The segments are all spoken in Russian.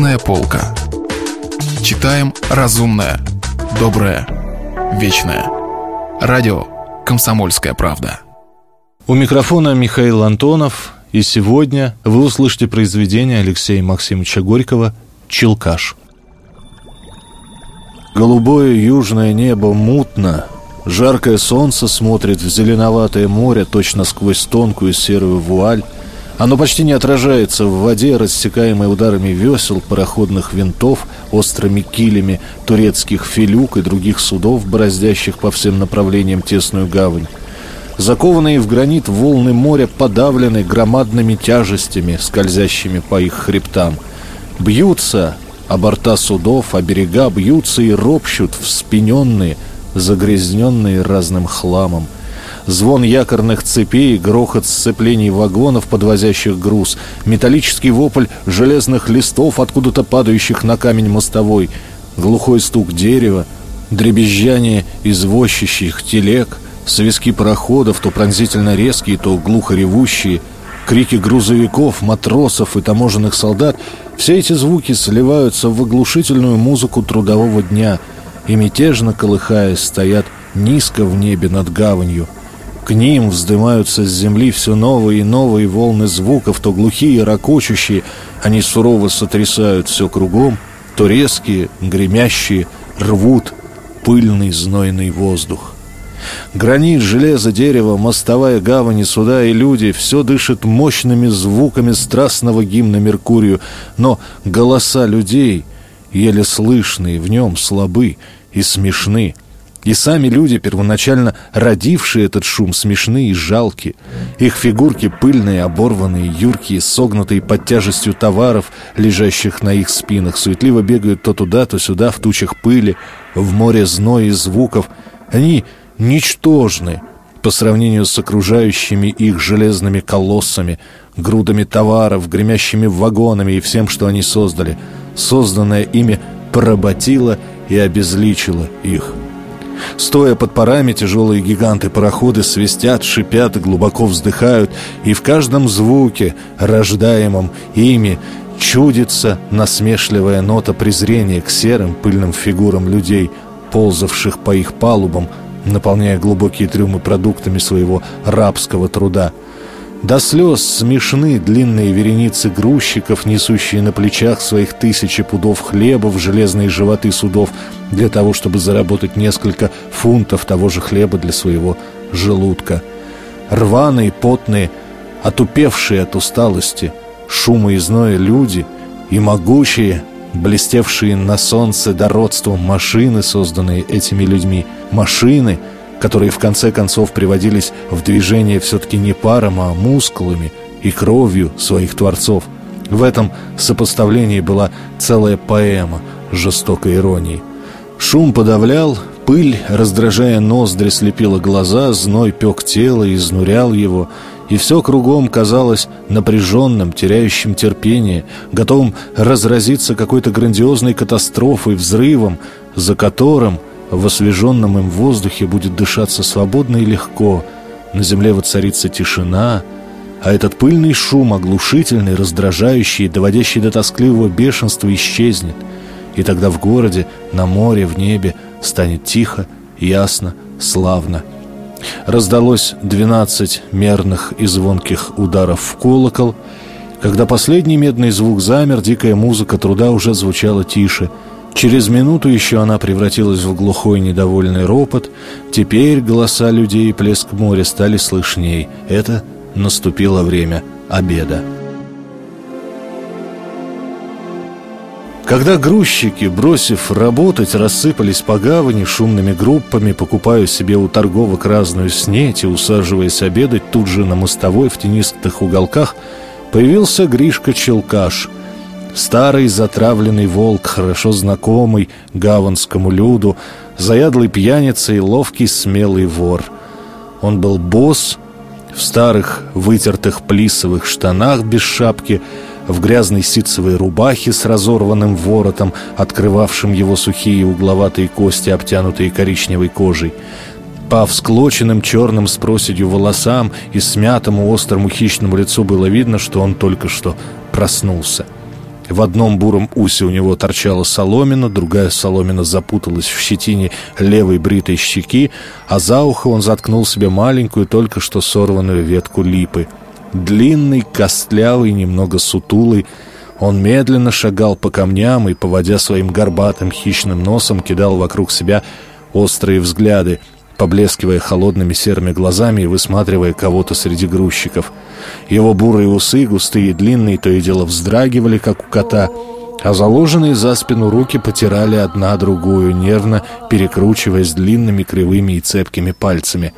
Книжная полка. Читаем разумное, доброе, вечное. Радио «Комсомольская правда». У микрофона Михаил Антонов, и сегодня вы услышите произведение Алексея Максимовича Горького «Челкаш». Голубое южное небо мутно, жаркое солнце смотрит в зеленоватое море точно сквозь тонкую серую вуаль, оно почти не отражается в воде, рассекаемой ударами весел, пароходных винтов, острыми килями, турецких филюк и других судов, бороздящих по всем направлениям тесную гавань. Закованные в гранит волны моря подавлены громадными тяжестями, скользящими по их хребтам. Бьются а борта судов, а берега бьются и ропщут, вспененные, загрязненные разным хламом – звон якорных цепей, грохот сцеплений вагонов, подвозящих груз, металлический вопль железных листов, откуда-то падающих на камень мостовой, глухой стук дерева, дребезжание извозчищих телег, свиски пароходов, то пронзительно резкие, то глухо ревущие, крики грузовиков, матросов и таможенных солдат — все эти звуки сливаются в оглушительную музыку трудового дня и, мятежно колыхаясь, стоят низко в небе над гаванью — к ним вздымаются с земли все новые и новые волны звуков, то глухие, ракочущие, они сурово сотрясают все кругом, то резкие, гремящие, рвут пыльный знойный воздух. Гранит, железо, дерево, мостовая гавань, суда и люди — все дышит мощными звуками страстного гимна Меркурию, но голоса людей, еле слышные, в нем слабы и смешны — и сами люди, первоначально родившие этот шум, смешные и жалкие. Их фигурки пыльные, оборванные, юркие, согнутые под тяжестью товаров, лежащих на их спинах, суетливо бегают то туда, то сюда, в тучах пыли, в море зноя и звуков. Они ничтожны по сравнению с окружающими их железными колоссами, грудами товаров, гремящими вагонами и всем, что они создали. Созданное ими поработило и обезличило их. Стоя под парами, тяжелые гиганты-пароходы свистят, шипят, глубоко вздыхают, и в каждом звуке, рождаемом ими, чудится насмешливая нота презрения к серым пыльным фигурам людей, ползавших по их палубам, наполняя глубокие трюмы продуктами своего рабского труда – до слез смешны длинные вереницы грузчиков, несущие на плечах своих тысячи пудов хлеба в железные животы судов для того, чтобы заработать несколько фунтов того же хлеба для своего желудка. Рваные, потные, отупевшие от усталости, шума и зноя люди и могучие, блестевшие на солнце дородством машины, созданные этими людьми, машины — которые в конце концов приводились в движение все-таки не паром, а мускулами и кровью своих творцов. В этом сопоставлении была целая поэма жестокой иронии. Шум подавлял, пыль, раздражая ноздри, слепила глаза, зной пек тело, изнурял его, и все кругом казалось напряженным, теряющим терпение, готовым разразиться какой-то грандиозной катастрофой, взрывом, за которым – в освеженном им воздухе будет дышаться свободно и легко, на земле воцарится тишина, а этот пыльный шум, оглушительный, раздражающий, доводящий до тоскливого бешенства, исчезнет. И тогда в городе, на море, в небе станет тихо, ясно, славно. Раздалось двенадцать мерных и звонких ударов в колокол. Когда последний медный звук замер, дикая музыка труда уже звучала тише — Через минуту еще она превратилась в глухой недовольный ропот. Теперь голоса людей и плеск моря стали слышней. Это наступило время обеда. Когда грузчики, бросив работать, рассыпались по гавани шумными группами, покупая себе у торговок разную снеть и усаживаясь обедать тут же на мостовой в тенистых уголках, появился Гришка Челкаш – Старый затравленный волк, хорошо знакомый гаванскому люду, заядлый пьяница и ловкий смелый вор. Он был босс в старых вытертых плисовых штанах без шапки, в грязной ситцевой рубахе с разорванным воротом, открывавшим его сухие угловатые кости, обтянутые коричневой кожей. По всклоченным черным с проседью волосам и смятому острому хищному лицу было видно, что он только что проснулся. В одном буром усе у него торчала соломина, другая соломина запуталась в щетине левой бритой щеки, а за ухо он заткнул себе маленькую, только что сорванную ветку липы. Длинный, костлявый, немного сутулый, он медленно шагал по камням и, поводя своим горбатым хищным носом, кидал вокруг себя острые взгляды, поблескивая холодными серыми глазами и высматривая кого-то среди грузчиков. Его бурые усы, густые и длинные, то и дело вздрагивали, как у кота, а заложенные за спину руки потирали одна другую, нервно перекручиваясь длинными кривыми и цепкими пальцами.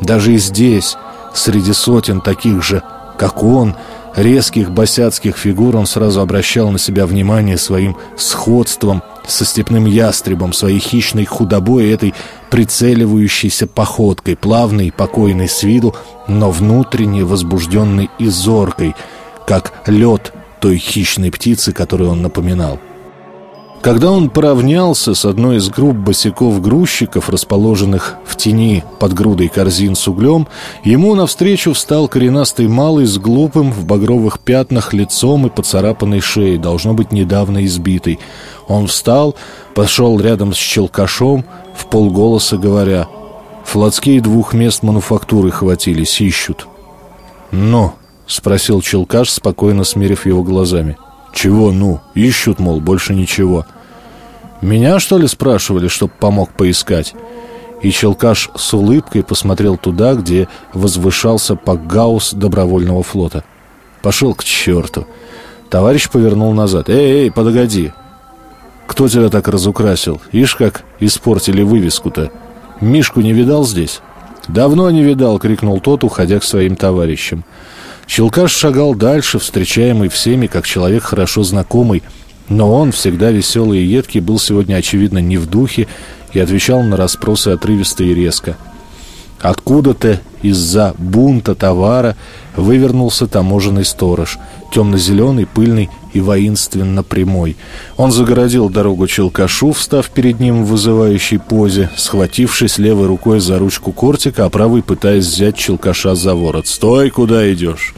Даже и здесь, среди сотен таких же, как он, резких босяцких фигур, он сразу обращал на себя внимание своим сходством со степным ястребом, своей хищной худобой и этой прицеливающейся походкой, плавной и покойной с виду, но внутренне возбужденной и зоркой, как лед той хищной птицы, которую он напоминал. Когда он поравнялся с одной из групп босиков-грузчиков, расположенных в тени под грудой корзин с углем, ему навстречу встал коренастый малый с глупым в багровых пятнах лицом и поцарапанной шеей, должно быть, недавно избитый. Он встал, пошел рядом с челкашом, в полголоса говоря, «Флотские двух мест мануфактуры хватились, ищут». «Ну?» — спросил челкаш, спокойно смерив его глазами. «Чего «ну»? Ищут, мол, больше ничего». «Меня, что ли, спрашивали, чтоб помог поискать?» И Челкаш с улыбкой посмотрел туда, где возвышался пакгаус добровольного флота. «Пошел к черту!» Товарищ повернул назад. «Эй, эй, подогоди! Кто тебя так разукрасил? Ишь, как испортили вывеску-то! Мишку не видал здесь?» «Давно не видал!» — крикнул тот, уходя к своим товарищам. Челкаш шагал дальше, встречаемый всеми, как человек хорошо знакомый, но он, всегда веселый и едкий, был сегодня, очевидно, не в духе и отвечал на расспросы отрывисто и резко. Откуда-то из-за бунта товара вывернулся таможенный сторож, темно-зеленый, пыльный и воинственно прямой. Он загородил дорогу Челкашу, встав перед ним в вызывающей позе, схватившись левой рукой за ручку кортика, а правой пытаясь взять Челкаша за ворот. «Стой, куда идешь?»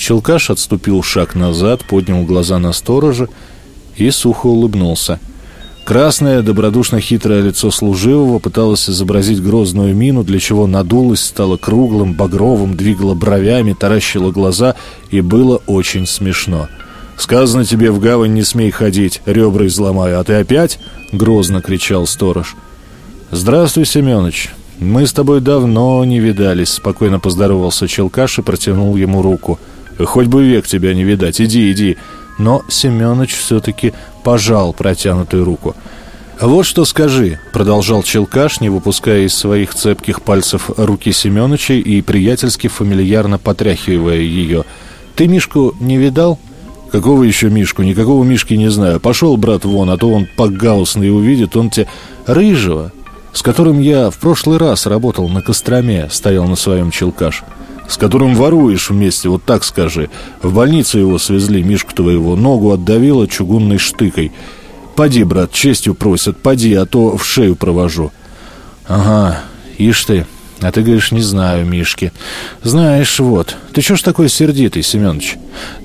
Челкаш отступил шаг назад, поднял глаза на сторожа и сухо улыбнулся. Красное, добродушно хитрое лицо служивого пыталось изобразить грозную мину, для чего надулось, стало круглым, багровым, двигало бровями, таращило глаза, и было очень смешно. «Сказано тебе, в гавань не смей ходить, ребра изломаю, а ты опять?» — грозно кричал сторож. «Здравствуй, Семенович. Мы с тобой давно не видались», — спокойно поздоровался Челкаш и протянул ему руку. «Хоть бы век тебя не видать. Иди, иди но Семенович все-таки пожал протянутую руку. «Вот что скажи», — продолжал Челкаш, не выпуская из своих цепких пальцев руки Семеновича и приятельски фамильярно потряхивая ее. «Ты Мишку не видал?» «Какого еще Мишку? Никакого Мишки не знаю. Пошел, брат, вон, а то он погаусный увидит, он тебе... Рыжего, с которым я в прошлый раз работал на Костроме, стоял на своем Челкаш» с которым воруешь вместе, вот так скажи. В больницу его свезли, Мишку твоего, ногу отдавило чугунной штыкой. Поди, брат, честью просят, поди, а то в шею провожу. Ага, ишь ты, а ты говоришь, не знаю, Мишки. Знаешь, вот. Ты чё ж такой сердитый, Семёныч?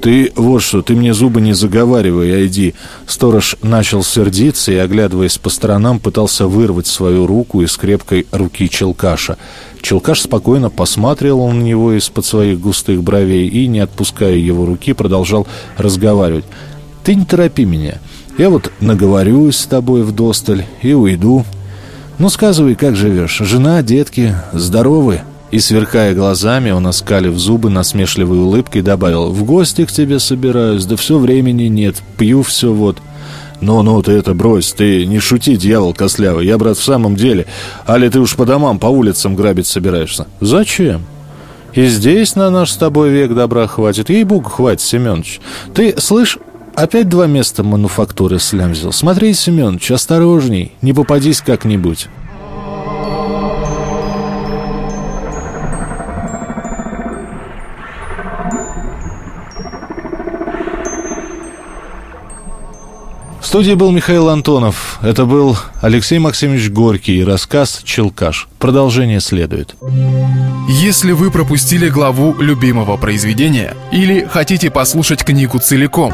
Ты вот что, ты мне зубы не заговаривай, а иди. Сторож начал сердиться и, оглядываясь по сторонам, пытался вырвать свою руку из крепкой руки Челкаша. Челкаш спокойно посматривал на него из-под своих густых бровей и, не отпуская его руки, продолжал разговаривать. «Ты не торопи меня. Я вот наговорюсь с тобой в досталь и уйду. Ну, сказывай, как живешь? Жена, детки, здоровы?» И, сверкая глазами, он, оскалив зубы, насмешливой улыбкой добавил «В гости к тебе собираюсь, да все времени нет, пью все вот». «Ну-ну, ты это брось, ты не шути, дьявол кослявый. Я, брат, в самом деле. Али ты уж по домам, по улицам грабить собираешься?» «Зачем?» «И здесь на наш с тобой век добра хватит. Ей-богу, хватит, Семенович. Ты, слышь, опять два места мануфактуры слямзил. Смотри, Семенович, осторожней, не попадись как-нибудь». студии был Михаил Антонов. Это был Алексей Максимович Горький и рассказ «Челкаш». Продолжение следует. Если вы пропустили главу любимого произведения или хотите послушать книгу целиком,